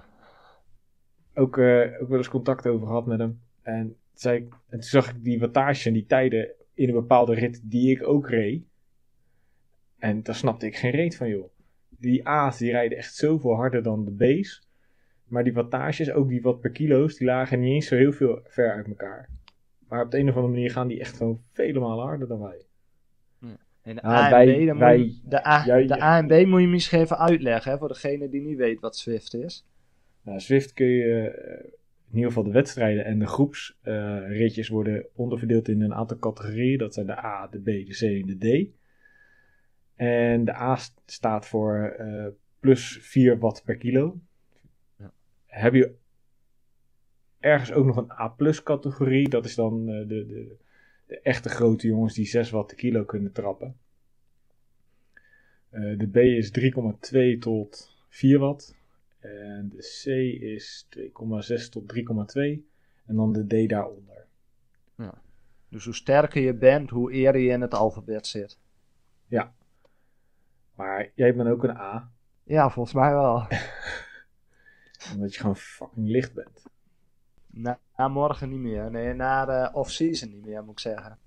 ook, eh, ook wel eens contact over gehad met hem. En, zei ik, en toen zag ik die wattage en die tijden in een bepaalde rit die ik ook reed. En daar snapte ik geen reet van, joh. Die A's die rijden echt zoveel harder dan de B's. Maar die wattages, ook die wat per kilo's, die lagen niet eens zo heel veel ver uit elkaar. Maar op de een of andere manier gaan die echt gewoon vele malen harder dan wij. En de, Ah, A en wij- B, dan wij- moet je, de, A, jij- de A en B moet je misschien even uitleggen, hè, voor degene die niet weet wat Swift is. Nou, Zwift kun je, eh, in ieder geval de wedstrijden en de groepsritjes worden onderverdeeld in een aantal categorieën. Dat zijn de A, de B, de C en de D. En de A st- staat voor eh, plus 4 watt per kilo. Ja. Heb je ergens ook nog een A plus categorie. Dat is dan eh, de, de, de echte grote jongens die 6 watt per kilo kunnen trappen. Eh, de B is 3,2 tot 4 watt. En de C is 2,6 tot 3,2. En dan de D daaronder. Dus hoe sterker je bent, hoe eerder je in het alfabet zit. Maar jij bent ook een A. Ja, volgens mij wel. Omdat je gewoon fucking licht bent. Na, na morgen niet meer. Nee, na de off-season niet meer, moet ik zeggen.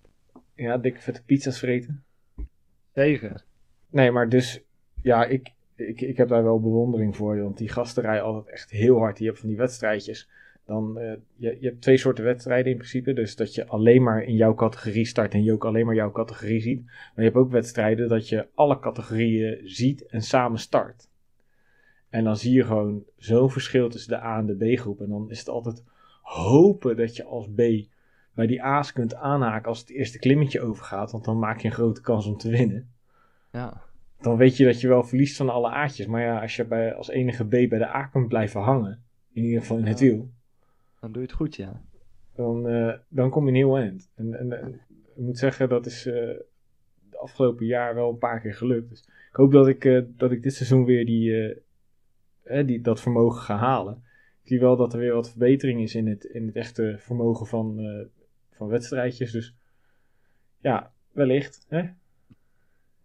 Ja, dikke vette pizza's vreten. Zeker. Nee, maar dus... Ja, ik, ik, ik heb daar wel bewondering voor. Want die gasten rijden altijd echt heel hard. Je hebt van die wedstrijdjes. Dan, eh, je, je hebt twee soorten wedstrijden in principe. Dus dat je alleen maar in jouw categorie start. En je ook alleen maar jouw categorie ziet. Maar je hebt ook wedstrijden dat je alle categorieën ziet en samen start. En dan zie je gewoon zo'n verschil tussen de A en de B groep. En dan is het altijd hopen dat je als B bij die A's kunt aanhaken als het eerste klimmetje overgaat. Want dan maak je een grote kans om te winnen. Ja. Dan weet je dat je wel verliest van alle A'tjes. Maar ja, als je bij, als enige B bij de A kunt blijven hangen. In ieder geval in het wiel. Dan doe je het goed, ja. Dan, eh, dan kom je een heel eind. En, en, en ik moet zeggen, dat is eh, de afgelopen jaar wel een paar keer gelukt. Dus ik hoop dat ik, eh, dat ik dit seizoen weer die, eh, die, dat vermogen ga halen. Ik zie wel dat er weer wat verbetering is in het, in het echte vermogen van, van wedstrijdjes. Dus ja, wellicht. Hè?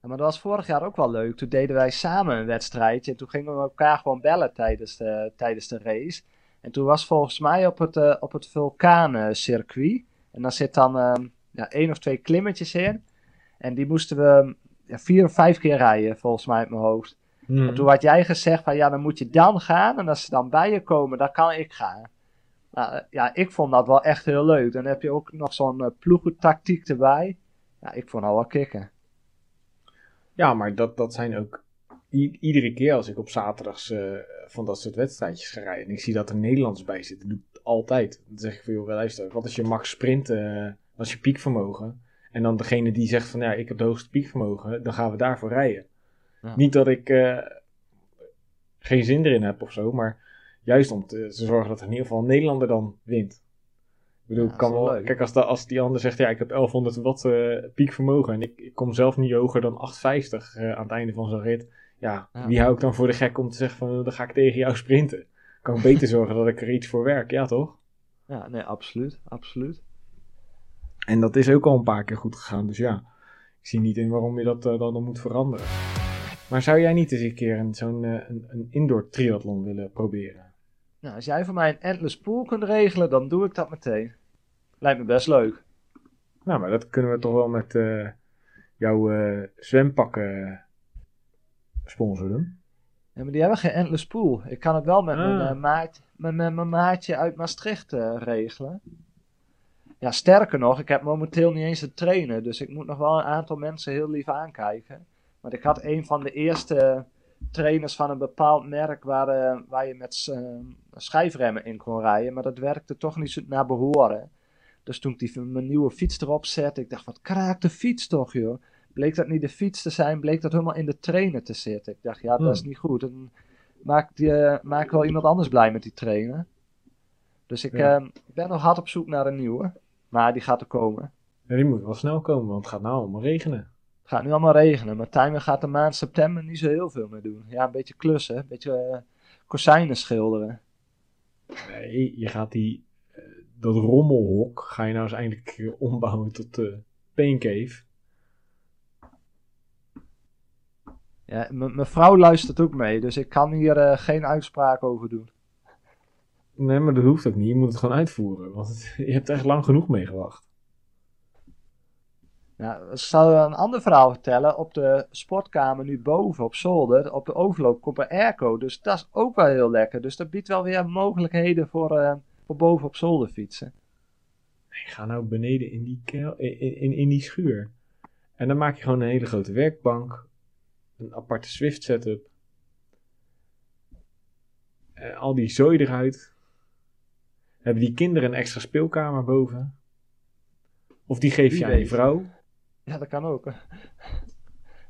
Maar dat was vorig jaar ook wel leuk. Toen deden wij samen een wedstrijdje. En toen gingen we elkaar gewoon bellen tijdens de, tijdens de race. En toen was volgens mij op het, eh, op het vulkaancircuit. En daar zit dan ehm, ja, één of twee klimmetjes in. En die moesten we ja, vier of vijf keer rijden, volgens mij uit mijn hoofd. Mhm. En toen had jij gezegd van ja, dan moet je dan gaan. En als ze dan bij je komen, dan kan ik gaan. Nou, eh, ja, ik vond dat wel echt heel leuk. Dan heb je ook nog zo'n eh, ploegentactiek erbij. Ja, ik vond dat wel kicken. Ja, maar dat, dat zijn ook i- iedere keer als ik op zaterdags eh, van dat soort wedstrijdjes ga rijden en ik zie dat er Nederlands bij zitten, doe ik altijd. Dan zeg ik van, joh, luister, wat is je max sprint, eh, is je piekvermogen? En dan degene die zegt van, ja, ik heb het hoogste piekvermogen, dan gaan we daarvoor rijden. Ja. Niet dat ik eh, geen zin erin heb of zo, maar juist om te, te zorgen dat er in ieder geval een Nederlander dan wint. Ik bedoel, Ja, ik kan wel leuk. kijk, als, de, als die ander zegt, ja, ik heb 1100 watt eh, piekvermogen en ik, ik kom zelf niet hoger dan 850 eh, aan het einde van zo'n rit. Ja, Ja. wie hou ik dan voor de gek om te zeggen van, dan ga ik tegen jou sprinten. Kan ik beter zorgen dat ik er iets voor werk, ja toch? Ja, nee, absoluut. Absoluut. En dat is ook al een paar keer goed gegaan, dus ja, ik zie niet in waarom je dat eh, dan, dan moet veranderen. Maar zou jij niet eens een keer een, zo'n een, een indoor triathlon willen proberen? Nou, als jij voor mij een endless pool kunt regelen, dan doe ik dat meteen. Lijkt me best leuk. Nou, maar dat kunnen we toch wel met eh, jouw eh, zwempakken sponsoren. Ja, maar die hebben geen endless pool. Ik kan het wel met, mijn, Ah. eh, maat, met, met mijn maatje uit Maastricht eh, regelen. Ja, sterker nog, ik heb momenteel niet eens een trainer. Dus ik moet nog wel een aantal mensen heel lief aankijken. Want ik had een van de eerste trainers van een bepaald merk waar, eh, waar je met eh, schijfremmen in kon rijden. Maar dat werkte toch niet zo naar behoren. Dus toen ik die, mijn nieuwe fiets erop zette, ik dacht, wat kraakt de fiets toch, joh. Bleek dat niet de fiets te zijn, bleek dat helemaal in de trainer te zitten. Ik dacht, ja, dat is Hmm. niet goed. Dan maak, die, eh, maak wel iemand anders blij met die trainer. Dus ik Ja. ben nog hard op zoek naar een nieuwe. Maar die gaat er komen. Ja, die moet wel snel komen, want het gaat nou allemaal regenen. Het gaat nu allemaal regenen. Maar Timer gaat de maand september niet zo heel veel meer doen. Ja, een beetje klussen. Een beetje eh kozijnen schilderen. Nee, je gaat die, eh, dat rommelhok, ga je nou eens eindelijk ombouwen tot uh, paincave. Ja, mijn vrouw luistert ook mee. Dus ik kan hier eh, geen uitspraak over doen. Nee, maar dat hoeft ook niet. Je moet het gewoon uitvoeren, want je hebt echt lang genoeg mee gewacht. Nou, ik zal een ander verhaal vertellen. Op de sportkamer nu boven op zolder, op de overloop komt een airco. Dus dat is ook wel heel lekker. Dus dat biedt wel weer mogelijkheden voor, eh, voor boven op zolder fietsen. Ik ga nou beneden in die, kel, in, in, in die schuur. En dan maak je gewoon een hele grote werkbank, een aparte Swift setup, en al die zooi eruit. Hebben die kinderen een extra speelkamer boven? Of die geef je aan je vrouw? Ja, dat kan ook.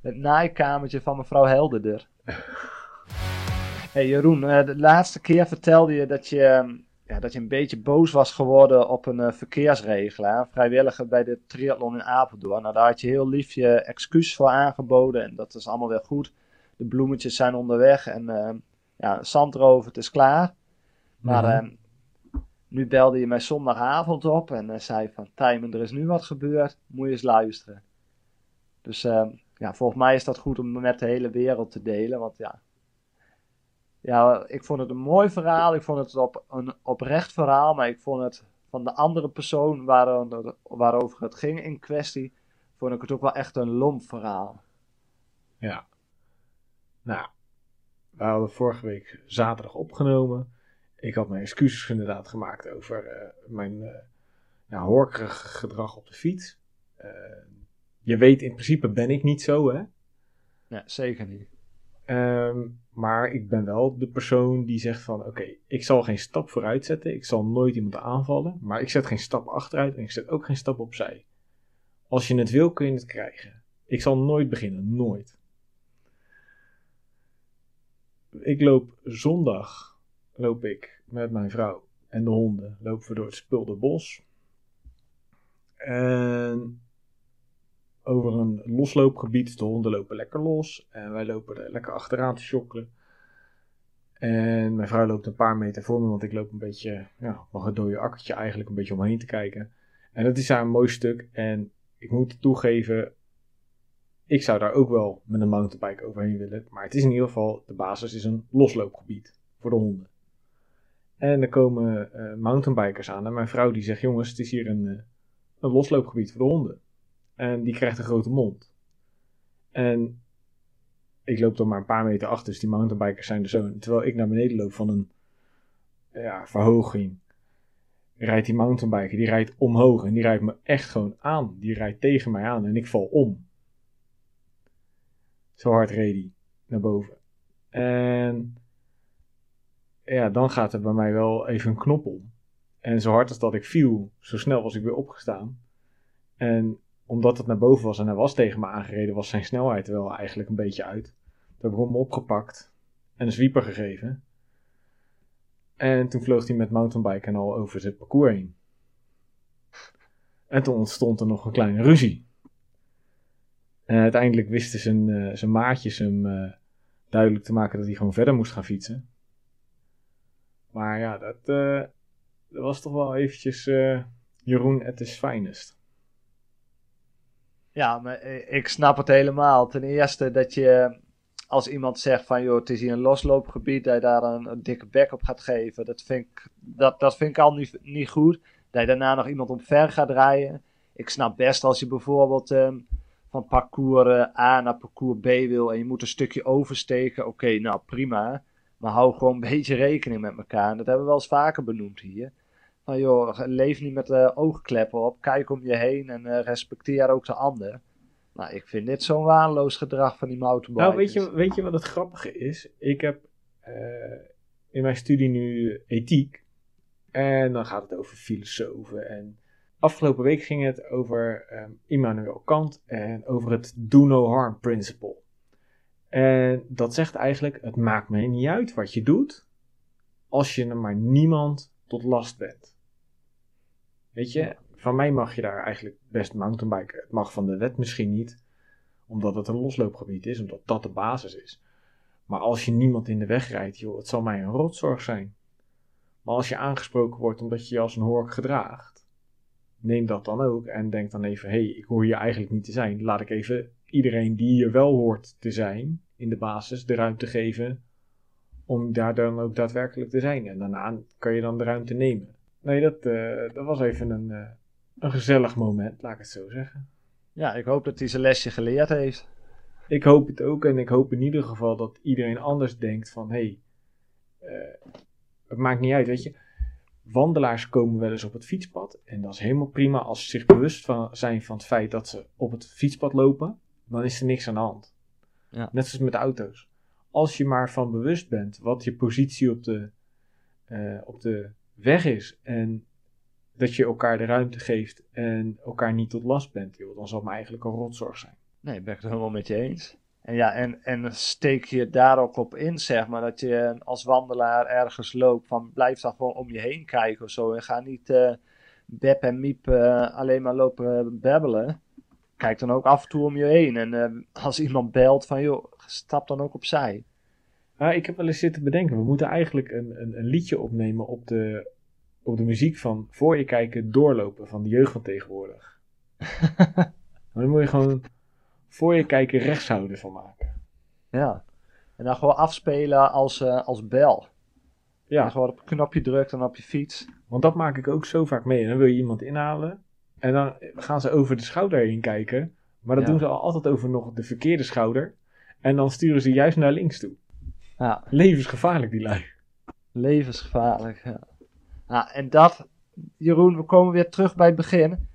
Het naaikamertje van mevrouw Helderder. hey Jeroen, eh, de laatste keer vertelde je dat je, ehm, ja, dat je een beetje boos was geworden op een eh, verkeersregelaar. Een vrijwilliger bij de triathlon in Apeldoorn. Nou, daar had je heel lief je excuus voor aangeboden. En dat is allemaal wel goed. De bloemetjes zijn onderweg. En ehm, ja, zandrover, het is klaar. Maar Mhm. ehm, nu belde je mij zondagavond op en eh, zei van... Tijmen, er is nu wat gebeurd. Moet je eens luisteren. Dus ehm, ja, volgens mij is dat goed om met de hele wereld te delen. Want ja, ja, ik vond het een mooi verhaal. Ik vond het op, een oprecht verhaal. Maar ik vond het van de andere persoon waar, waarover het ging in kwestie... vond ik het ook wel echt een lomp verhaal. Ja. Nou, we hadden vorige week zaterdag opgenomen. Ik had mijn excuses inderdaad gemaakt over eh, mijn eh ja, horkerig gedrag op de fiets. Eh, je weet, in principe ben ik niet zo, hè. Nee, zeker niet. Ehm, maar ik ben wel de persoon die zegt van... Oké, ik zal geen stap vooruit zetten. Ik zal nooit iemand aanvallen. Maar ik zet geen stap achteruit en ik zet ook geen stap opzij. Als je het wil, kun je het krijgen. Ik zal nooit beginnen. Nooit. Ik loop zondag loop ik met mijn vrouw en de honden lopen we door het Spulderbos. En over een losloopgebied. De honden lopen lekker los. En wij lopen er lekker achteraan te shokkelen. En mijn vrouw loopt een paar meter voor me, want ik loop een beetje, ja, nog een dode akkertje eigenlijk, een beetje omheen te kijken. En dat is daar een mooi stuk. En ik moet toegeven, ik zou daar ook wel met een mountainbike overheen willen. Maar het is in ieder geval, de basis is een losloopgebied voor de honden. En er komen eh, mountainbikers aan. En mijn vrouw die zegt, jongens, het is hier een, eh, een losloopgebied voor de honden. En die krijgt een grote mond. En ik loop dan maar een paar meter achter, dus die mountainbikers zijn er zo. Terwijl ik naar beneden loop van een ja, verhoging, rijdt die mountainbiker, die rijdt omhoog en die rijdt me echt gewoon aan. Die rijdt tegen mij aan en ik val om. Zo hard reed hij naar boven. En ja, dan gaat er bij mij wel even een knop om. En zo hard als dat ik viel, zo snel was ik weer opgestaan. En omdat het naar boven was en hij was tegen me aangereden, was zijn snelheid wel eigenlijk een beetje uit. Toen heb ik hem opgepakt en een sweeper gegeven. En toen vloog hij met mountainbiken al over het parcours heen. En toen ontstond er nog een kleine ruzie. En uiteindelijk wisten zijn, eh, zijn maatjes hem eh, duidelijk te maken dat hij gewoon verder moest gaan fietsen. Maar ja, dat, eh, dat was toch wel eventjes Jeroen at his finest. Ja, maar eh, ik snap het helemaal. Ten eerste dat je als iemand zegt van joh, het is hier een losloopgebied, dat je daar een, dikke bek op gaat geven. Dat vind ik, dat, dat vind ik al niet, niet goed. Dat je daarna nog iemand omver gaat rijden. Ik snap best als je bijvoorbeeld ehm, van parcours eh, A naar parcours B wil en je moet een stukje oversteken. Oké, nou prima. Maar hou gewoon een beetje rekening met elkaar. En dat hebben we wel eens vaker benoemd hier. Van joh, leef niet met de oogkleppen op. Kijk om je heen en eh, respecteer ook de ander. Nou, ik vind dit zo'n waardeloos gedrag van die mountainbikers. Nou, weet je, weet je wat het grappige is? Ik heb eh, in mijn studie nu ethiek. En dan gaat het over filosofen. En afgelopen week ging het over ehm, Immanuel Kant en over het do no harm principle. En dat zegt eigenlijk, het maakt me niet uit wat je doet, als je er maar niemand tot last bent. Weet je, van mij mag je daar eigenlijk best mountainbiken. Het mag van de wet misschien niet, omdat het een losloopgebied is, omdat dat de basis is. Maar als je niemand in de weg rijdt, joh, het zal mij een rotzorg zijn. Maar als je aangesproken wordt omdat je je als een hork gedraagt, neem dat dan ook en denk dan even, hé, hey, ik hoor hier eigenlijk niet te zijn. Laat ik even iedereen die hier wel hoort te zijn, in de basis, de ruimte geven om daar dan ook daadwerkelijk te zijn. En daarna kan je dan de ruimte nemen. Nee, dat, eh, dat was even een, eh, een gezellig moment, laat ik het zo zeggen. Ja, ik hoop dat hij zijn lesje geleerd heeft. Ik hoop het ook en ik hoop in ieder geval dat iedereen anders denkt van, hé, hey, eh, het maakt niet uit, weet je. wandelaars komen wel eens op het fietspad. En dat is helemaal prima als ze zich bewust van zijn van het feit dat ze op het fietspad lopen. Dan is er niks aan de hand. Ja. Net zoals met auto's. Als je maar van bewust bent wat je positie op de, op de weg is. En dat je elkaar de ruimte geeft en elkaar niet tot last bent. Joh, dan zal het eigenlijk een rotzorg zijn. Nee, ben ik het helemaal met je eens. En ja, en, en steek je daar ook op in, zeg maar, dat je als wandelaar ergens loopt, van blijf dan gewoon om je heen kijken of zo. En ga niet eh bep en miep eh, alleen maar lopen babbelen. Kijk dan ook af en toe om je heen. En eh, als iemand belt van, joh, stap dan ook opzij. Ah, ik heb wel eens zitten bedenken. We moeten eigenlijk een, een, een liedje opnemen op de, op de muziek van Voor je kijken doorlopen van de jeugd van tegenwoordig. Dan moet je gewoon voor je kijken rechtshouden van maken. Ja. En dan gewoon afspelen als, eh, als bel. Ja. En gewoon op een knopje drukt en op je fiets. Want dat maak ik ook zo vaak mee. En dan wil je iemand inhalen. En dan gaan ze over de schouder heen kijken. Maar dat Ja. doen ze al altijd over nog de verkeerde schouder. En dan sturen ze juist naar links toe. Ja, Levensgevaarlijk, die lui. levensgevaarlijk. Ja. ja, en dat, Jeroen, we komen weer terug bij het begin.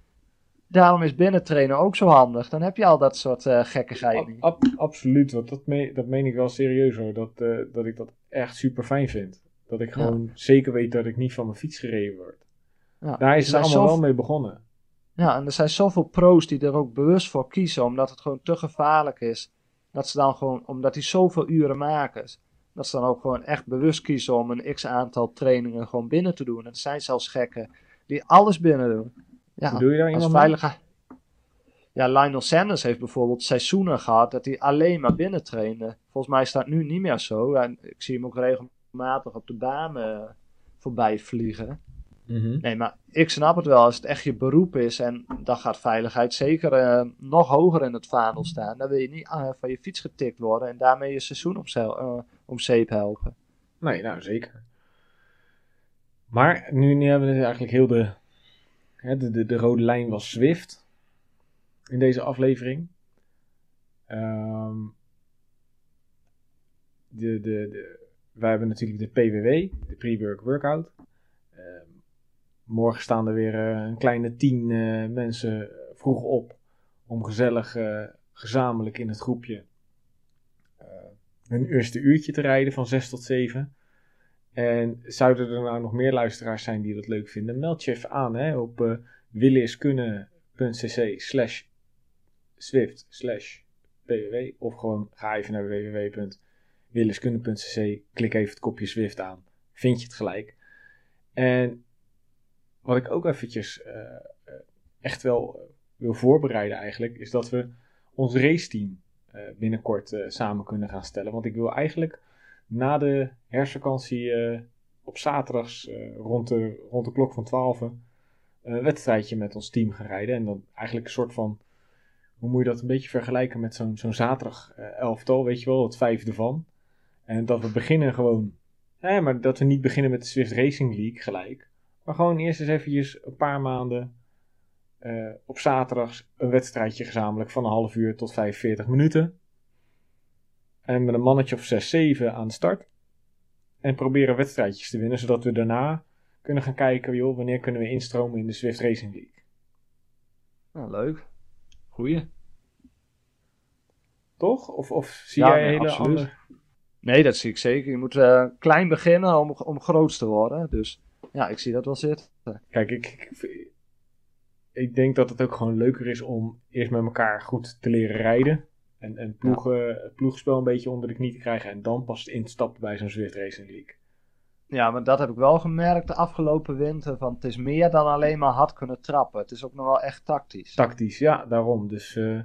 Daarom is binnentrainen ook zo handig. Dan heb je al dat soort eh gekkigheid Ab- absoluut. Want dat, me- dat meen ik wel serieus hoor. Dat, eh, dat ik dat echt super fijn vind. Dat ik gewoon zeker weet dat ik niet van mijn fiets gereden word. Ja, Daar is het allemaal wel mee begonnen. Ja, en er zijn zoveel pro's die er ook bewust voor kiezen, omdat het gewoon te gevaarlijk is. Dat ze dan gewoon, omdat die zoveel uren maken, dat ze dan ook gewoon echt bewust kiezen om een x aantal trainingen gewoon binnen te doen. En er zijn zelfs gekken die alles binnen doen. Ja, Hoe doe je daar iemand veilige. Ja, Lionel Sanders heeft bijvoorbeeld seizoenen gehad dat hij alleen maar binnen trainde. Volgens mij staat nu niet meer zo. En ik zie hem ook regelmatig op de baan voorbij vliegen. Mhm. Nee, maar ik snap het wel. Als het echt je beroep is en dan gaat veiligheid zeker eh, nog hoger in het vaandel staan. Dan wil je niet eh, van je fiets getikt worden en daarmee je seizoen om, eh, om zeep helpen. Nee, nou zeker. Maar nu, nu hebben we dus eigenlijk heel de, hè, de, de, de rode lijn was Swift in deze aflevering. Ehm, de, de, de, wij hebben natuurlijk de PWW, de Pre-Work Workout. Ehm, morgen staan er weer eh, een kleine tien eh, mensen vroeg op om gezellig eh, gezamenlijk in het groepje hun eerste uurtje te rijden van 6 tot 7. En zouden er nou nog meer luisteraars zijn die dat leuk vinden, meld je even aan hè, op uh, williskunnen.cc slash swift slash of gewoon ga even naar www.williskunnen.cc, klik even het kopje Swift aan, vind je het gelijk. En wat ik ook eventjes uh, uh, echt wel uh, wil voorbereiden eigenlijk, is dat we ons raceteam binnenkort samen kunnen gaan stellen. Want ik wil eigenlijk na de herfstvakantie op zaterdags rond, de, rond de klok van 12 een wedstrijdje met ons team gaan rijden. En dan eigenlijk een soort van, hoe moet je dat een beetje vergelijken met zo'n zo'n zaterdag elftal, weet je wel, het vijfde van. En dat we beginnen gewoon, nee, maar dat we niet beginnen met de Swift Racing League gelijk. Maar gewoon eerst eens eventjes een paar maanden uh, op zaterdags een wedstrijdje gezamenlijk van een half uur tot 45 minuten. En met een mannetje of 6, 7 aan de start. En proberen wedstrijdjes te winnen, zodat we daarna kunnen gaan kijken, joh, wanneer kunnen we instromen in de Swift Racing League. Nou, leuk. Goeie. Toch? Of, of zie Ja, jij nee, hele absoluut. andere... Nee, dat zie ik zeker. Je moet uh, klein beginnen om, om groot te worden. Dus ja, ik zie dat wel zitten. Kijk, ik, ik, ik denk dat het ook gewoon leuker is om eerst met elkaar goed te leren rijden. En, en ploegen, ja. het ploegspel een beetje onder de knie te krijgen. En dan pas instappen bij zo'n Zwift Racing League. Ja, maar dat heb ik wel gemerkt de afgelopen winter. Van het is meer dan alleen maar hard kunnen trappen. Het is ook nog wel echt tactisch. Tactisch, ja, daarom. Dus, uh...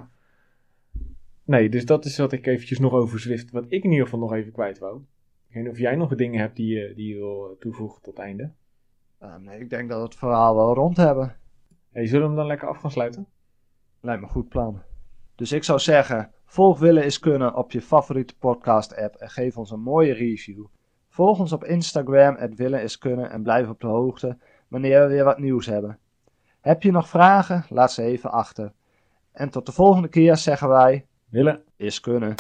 nee, dus dat is wat ik eventjes nog over Zwift. Wat ik in ieder geval nog even kwijt wou. Ik weet niet of jij nog dingen hebt die, die je wil toevoegen tot einde. Uh, nee, ik denk dat we het verhaal wel rond hebben. Hey, zullen we hem dan lekker af gaan sluiten? Lijkt me een goed plan. Dus ik zou zeggen, volg Willen is Kunnen op je favoriete podcast app en geef ons een mooie review. Volg ons op Instagram, het Willen is Kunnen en blijf op de hoogte wanneer we weer wat nieuws hebben. Heb je nog vragen? Laat ze even achter. En tot de volgende keer zeggen wij, Willen is Kunnen.